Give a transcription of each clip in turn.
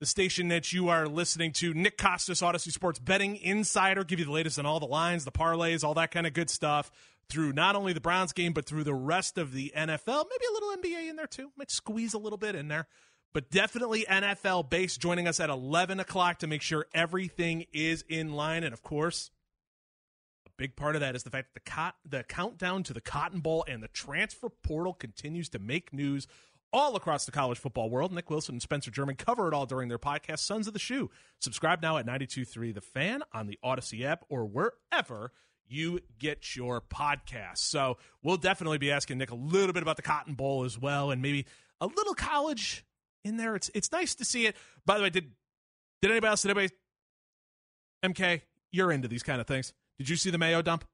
the station that you are listening to. Nick Kostos, Audacy Sports Betting Insider, give you the latest on all the lines, the parlays, all that kind of good stuff through not only the Browns game, but through the rest of the NFL. Maybe a little NBA in there too. Might squeeze a little bit in there. But definitely NFL base joining us at 11 o'clock to make sure everything is in line. And of course, a big part of that is the fact that the, cot- the countdown to the Cotton Bowl and the transfer portal continues to make news all across the college football world. Nick Wilson and Spencer German cover it all during their podcast, Sons of the Shoe. Subscribe now at 92.3 The Fan on the Audacy app or wherever you get your podcasts. So we'll definitely be asking Nick a little bit about the Cotton Bowl as well, and maybe a little college in there. It's it's nice to see it. By the way, did did anybody else? Did anybody? MK, you're into these kind of things. Did you see the Mayo dump?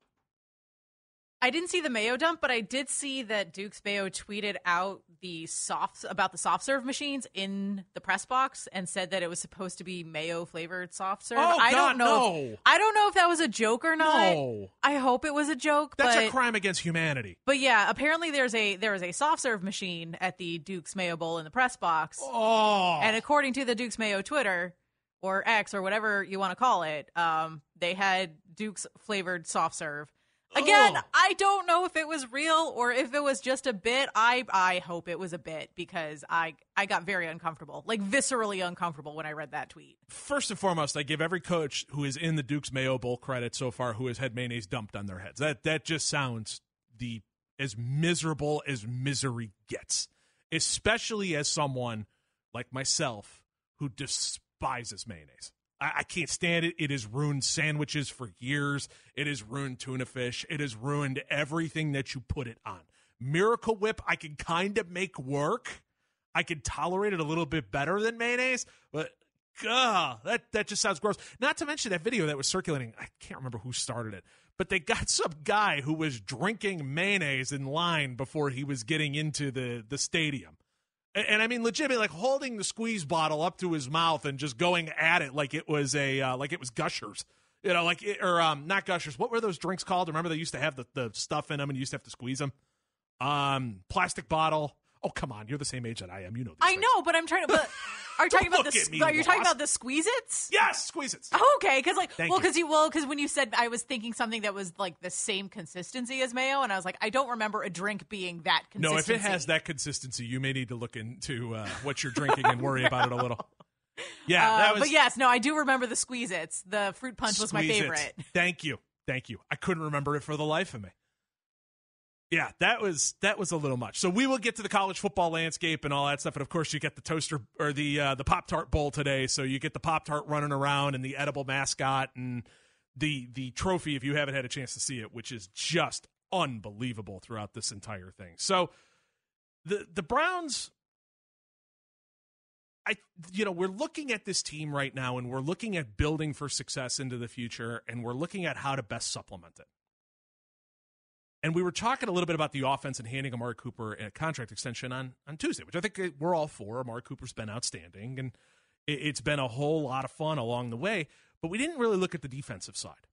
I didn't see the mayo dump, but I did see that Duke's Mayo tweeted out the soft about the soft serve machines in the press box and said that it was supposed to be mayo flavored soft serve. Oh, I God, don't know. no. If, I don't know if that was a joke or not. No. I hope it was a joke. That's but, a crime against humanity. But yeah, apparently there's a there is a soft serve machine at the Duke's Mayo Bowl in the press box. Oh, And according to the Duke's Mayo Twitter or X or whatever you want to call it, um, they had Duke's flavored soft serve. Again, Ugh. I don't know if it was real or if it was just a bit. I I hope it was a bit because I I got very uncomfortable, like viscerally uncomfortable when I read that tweet. first and foremost, I give every coach who is in the Duke's Mayo Bowl credit so far who has had mayonnaise dumped on their heads. That that just sounds the as miserable as misery gets, especially as someone like myself who despises mayonnaise. I, I can't stand it. It has ruined sandwiches for years. It has ruined tuna fish. It has ruined everything that you put it on. Miracle Whip, I can kind of make work. I can tolerate it a little bit better than mayonnaise, but God, that that just sounds gross. Not to mention that video that was circulating. I can't remember who started it, but they got some guy who was drinking mayonnaise in line before he was getting into the the stadium. And, I mean, legitimately, like holding the squeeze bottle up to his mouth and just going at it like it was a uh, like it was Gushers, you know, like it, or um, not Gushers. What were those drinks called? Remember they used to have the, the stuff in them and you used to have to squeeze them. Um, plastic bottle. Oh come on, you're the same age that I am. You know. I things. know, but I'm trying to. But are you talking about the? me, Are you talking about the Squeeze-Its? Yes, squeeze it. Oh, okay, because like, Thank well, because you, well, because when you said, I was thinking something that was like the same consistency as mayo, and I was like, I don't remember a drink being that No, if it has that consistency, you may need to look into uh, what you're drinking and worry about it a little. Yeah, Uh, that was. but yes, no, I do remember the Squeeze-Its. The fruit punch was my Squeeze It. favorite. Thank you, thank you. I couldn't remember it for the life of me. Yeah, that was that was a little much. So we will get to the college football landscape and all that stuff, and of course you get the toaster or the uh, the Pop Tart Bowl today. So you get the Pop Tart running around and the edible mascot and the the trophy if you haven't had a chance to see it, which is just unbelievable throughout this entire thing. So the the Browns I you know, we're looking at this team right now and we're looking at building for success into the future and we're looking at how to best supplement it. And we were talking a little bit about the offense and handing Amari Cooper a contract extension on, on Tuesday, which I think uh, we're all for. Amari Cooper's been outstanding, and it, it's been a whole lot of fun along the way. But we didn't really look at the defensive side.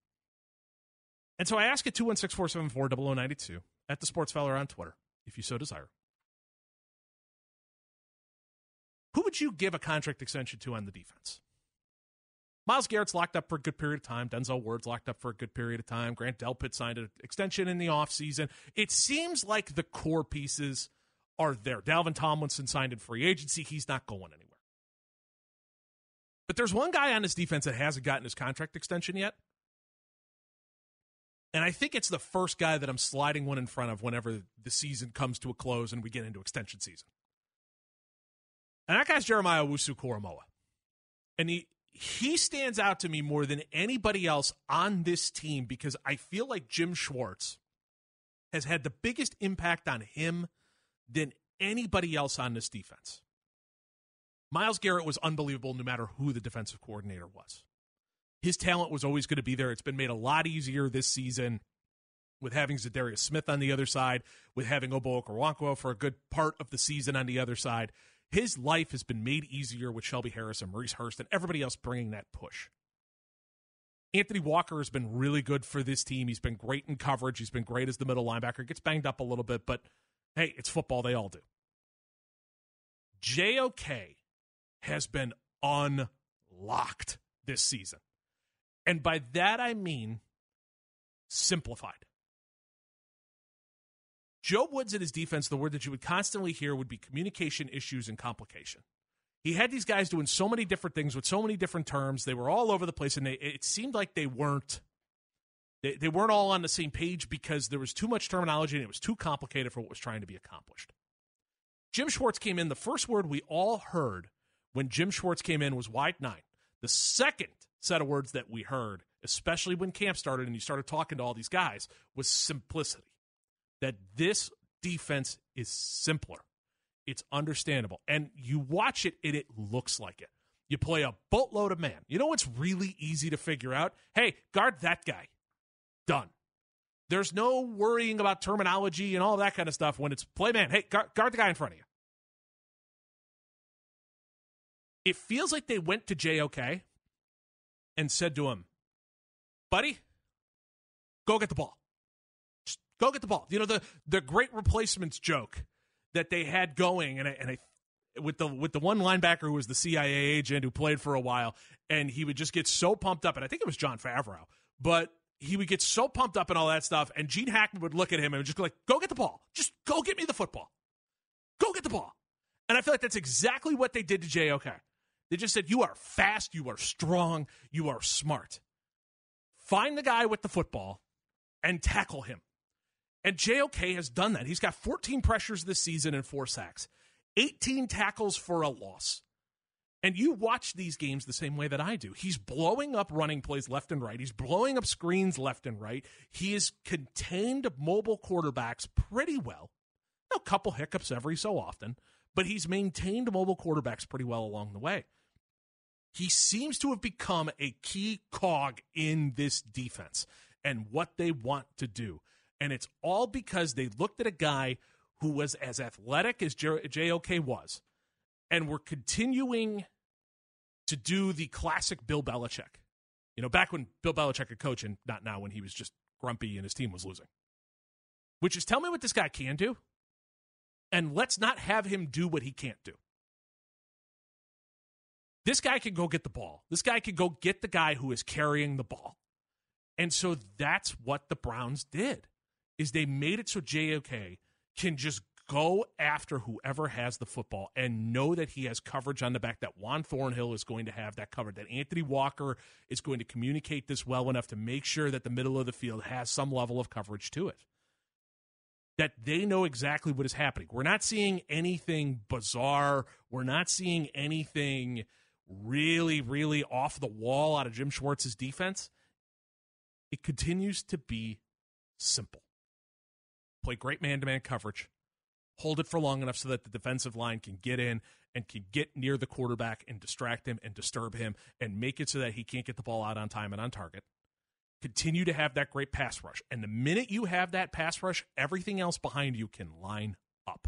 And so I ask at 216 474 0092 at the Sports Feller on Twitter, if you so desire. Who would you give a contract extension to on the defense? Myles Garrett's locked up for a good period of time. Denzel Ward's locked up for a good period of time. Grant Delpit signed an extension in the offseason. It seems like the core pieces are there. Dalvin Tomlinson signed in free agency. He's not going anywhere. But there's one guy on this defense that hasn't gotten his contract extension yet. And I think it's the first guy that I'm sliding one in front of whenever the season comes to a close and we get into extension season. And that guy's Jeremiah Owusu-Koramoah. And he he stands out to me more than anybody else on this team because I feel like Jim Schwartz has had the biggest impact on him than anybody else on this defense. Myles Garrett was unbelievable no matter who the defensive coordinator was. His talent was always going to be there. It's been made a lot easier this season with having Za'Darius Smith on the other side, with having Ogbo Okoronkwo for a good part of the season on the other side. His life has been made easier with Shelby Harris and Maurice Hurst and everybody else bringing that push. Anthony Walker has been really good for this team. He's been great in coverage. He's been great as the middle linebacker. Gets banged up a little bit, but hey, it's football. They all do. JOK has been unlocked this season. And by that I mean simplified. Joe Woods and his defense, the word that you would constantly hear would be communication issues and complication. He had these guys doing so many different things with so many different terms. They were all over the place, and they, it seemed like they weren't they, they weren't all on the same page because there was too much terminology and it was too complicated for what was trying to be accomplished. Jim Schwartz came in. The first word we all heard when Jim Schwartz came in was wide nine. The second set of words that we heard, especially when camp started and you started talking to all these guys, was simplicity. That this defense is simpler. It's understandable. And you watch it and it looks like it. You play a boatload of man. You know what's really easy to figure out? Hey, guard that guy. Done. There's no worrying about terminology and all that kind of stuff when it's play man. Hey, guard, guard the guy in front of you. It feels like they went to JOK and said to him, buddy, go get the ball. Go get the ball. You know, the, the great replacements joke that they had going, and I, and I with the with the one linebacker who was the CIA agent who played for a while, and he would just get so pumped up, and I think it was Jon Favreau, but he would get so pumped up and all that stuff, and Gene Hackman would look at him and just go like, "Go get the ball, just go get me the football, go get the ball," and I feel like that's exactly what they did to JOK. They just said, "You are fast, you are strong, you are smart. Find the guy with the football and tackle him." And JOK has done that. He's got 14 pressures this season and four sacks, 18 tackles for a loss. And you watch these games the same way that I do. He's blowing up running plays left and right. He's blowing up screens left and right. He has contained mobile quarterbacks pretty well. A couple hiccups every so often, but he's maintained mobile quarterbacks pretty well along the way. He seems to have become a key cog in this defense and what they want to do. And it's all because they looked at a guy who was as athletic as JOK was and were continuing to do the classic Bill Belichick. You know, back when Bill Belichick could coach and not now when he was just grumpy and his team was losing. Which is tell me what this guy can do, and let's not have him do what he can't do. This guy can go get the ball. This guy can go get the guy who is carrying the ball. And so that's what the Browns did is they made it so JOK can just go after whoever has the football and know that he has coverage on the back, that Juan Thornhill is going to have that covered, that Anthony Walker is going to communicate this well enough to make sure that the middle of the field has some level of coverage to it. That they know exactly what is happening. We're not seeing anything bizarre. We're not seeing anything really, really off the wall out of Jim Schwartz's defense. It continues to be simple play great man to man coverage, hold it for long enough so that the defensive line can get in and can get near the quarterback and distract him and disturb him and make it so that he can't get the ball out on time and on target. Continue to have that great pass rush. And the minute you have that pass rush, everything else behind you can line up.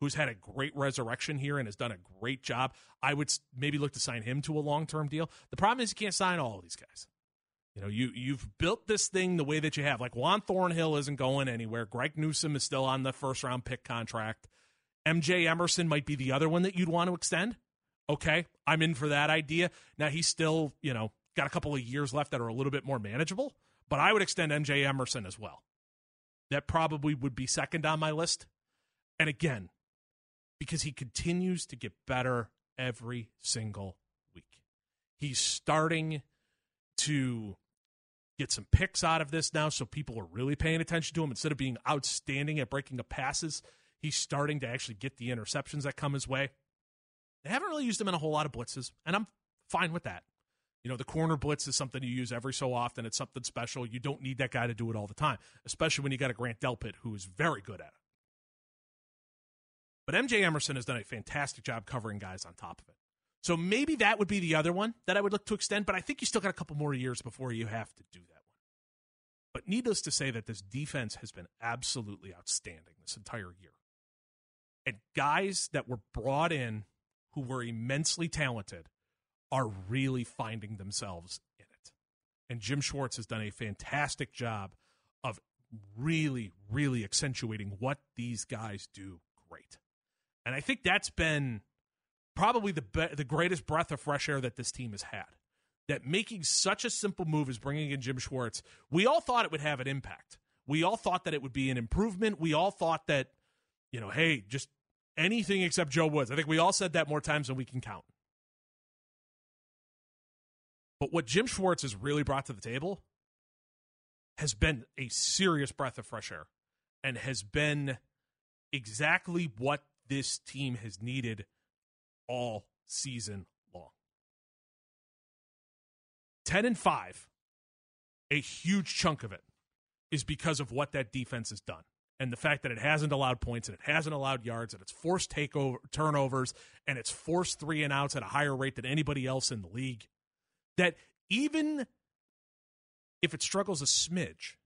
who's had a great resurrection here and has done a great job. I would maybe look to sign him to a long-term deal. The problem is you can't sign all of these guys. You know, you you've built this thing the way that you have. Like Juan Thornhill isn't going anywhere. Greg Newsome is still on the first round pick contract. MJ Emerson might be the other one that you'd want to extend. Okay, I'm in for that idea. Now he's still, you know, got a couple of years left that are a little bit more manageable, but I would extend MJ Emerson as well. That probably would be second on my list. And again, because he continues to get better every single week. He's starting to get some picks out of this now, so people are really paying attention to him. Instead of being outstanding at breaking up passes, he's starting to actually get the interceptions that come his way. They haven't really used him in a whole lot of blitzes, and I'm fine with that. You know, the corner blitz is something you use every so often. It's something special. You don't need that guy to do it all the time, especially when you got a Grant Delpit who is very good at it. But MJ Emerson has done a fantastic job covering guys on top of it. So maybe that would be the other one that I would look to extend, but I think you still got a couple more years before you have to do that one. But needless to say that this defense has been absolutely outstanding this entire year. And guys that were brought in who were immensely talented are really finding themselves in it. And Jim Schwartz has done a fantastic job of really, really accentuating what these guys do. And I think that's been probably the be- the greatest breath of fresh air that this team has had. That making such a simple move as bringing in Jim Schwartz, we all thought it would have an impact. We all thought that it would be an improvement. We all thought that, you know, hey, just anything except Joe Woods. I think we all said that more times than we can count. But what Jim Schwartz has really brought to the table has been a serious breath of fresh air and has been exactly what this team has needed all season long. 10 and 5, a huge chunk of it is because of what that defense has done. And the fact that it hasn't allowed points and it hasn't allowed yards and it's forced takeover turnovers and it's forced three and outs at a higher rate than anybody else in the league. That even if it struggles a smidge,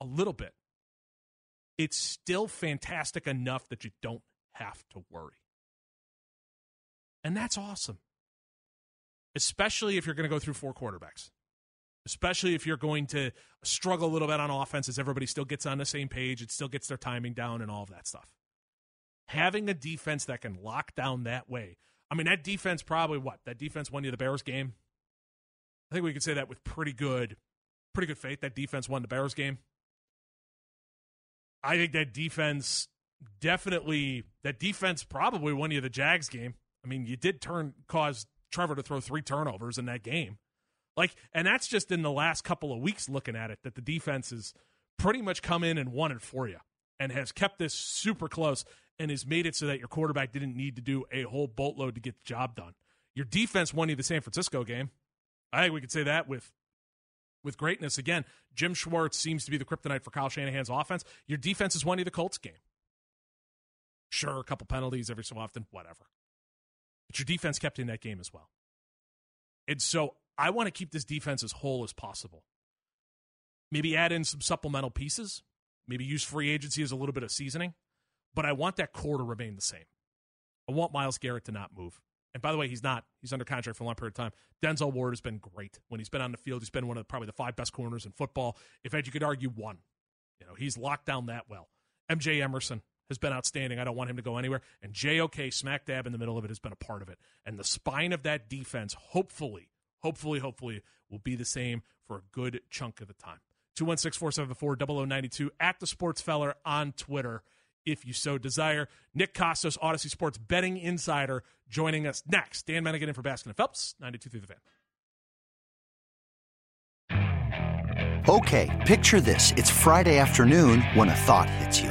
a little bit, it's still fantastic enough that you don't have to worry. And that's awesome. Especially if you're going to go through four quarterbacks. Especially if you're going to struggle a little bit on offense as everybody still gets on the same page, it still gets their timing down and all of that stuff. Having a defense that can lock down that way. I mean, that defense probably what? That defense won you the Bears game. I think we could say that with pretty good, pretty good faith. That defense won the Bears game. I think that defense definitely that defense probably won you the Jags game. I mean, you did turn cause Trevor to throw three turnovers in that game. Like, and that's just in the last couple of weeks looking at it that the defense has pretty much come in and won it for you and has kept this super close and has made it so that your quarterback didn't need to do a whole boatload to get the job done. Your defense won you the San Francisco game. I think we could say that with with greatness. Again, Jim Schwartz seems to be the kryptonite for Kyle Shanahan's offense. Your defense has won you the Colts game. Sure, a couple penalties every so often, whatever. But your defense kept in that game as well. And so I want to keep this defense as whole as possible. Maybe add in some supplemental pieces, maybe use free agency as a little bit of seasoning, but I want that core to remain the same. I want Myles Garrett to not move. And by the way, he's not. He's under contract for a long period of time. Denzel Ward has been great. When he's been on the field, he's been one of the, probably the five best corners in football. In fact, you could argue one. You know, he's locked down that well. MJ Emerson has been outstanding. I don't want him to go anywhere. And JOK, smack dab in the middle of it, has been a part of it. And the spine of that defense, hopefully, hopefully, hopefully, will be the same for a good chunk of the time. 216 474 0092 at the Sports Feller on Twitter if you so desire. Nick Kostos, Audacy Sports betting insider, joining us next. Dan Menningen in for Baskin and Phelps, 92 through the fan. Okay, picture this. It's Friday afternoon when a thought hits you.